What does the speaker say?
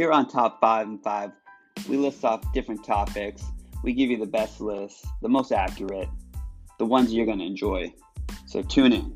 Here on Top 5 and 5, we list off different topics. We give you the best list, the most accurate, the ones you're going to enjoy. So tune in.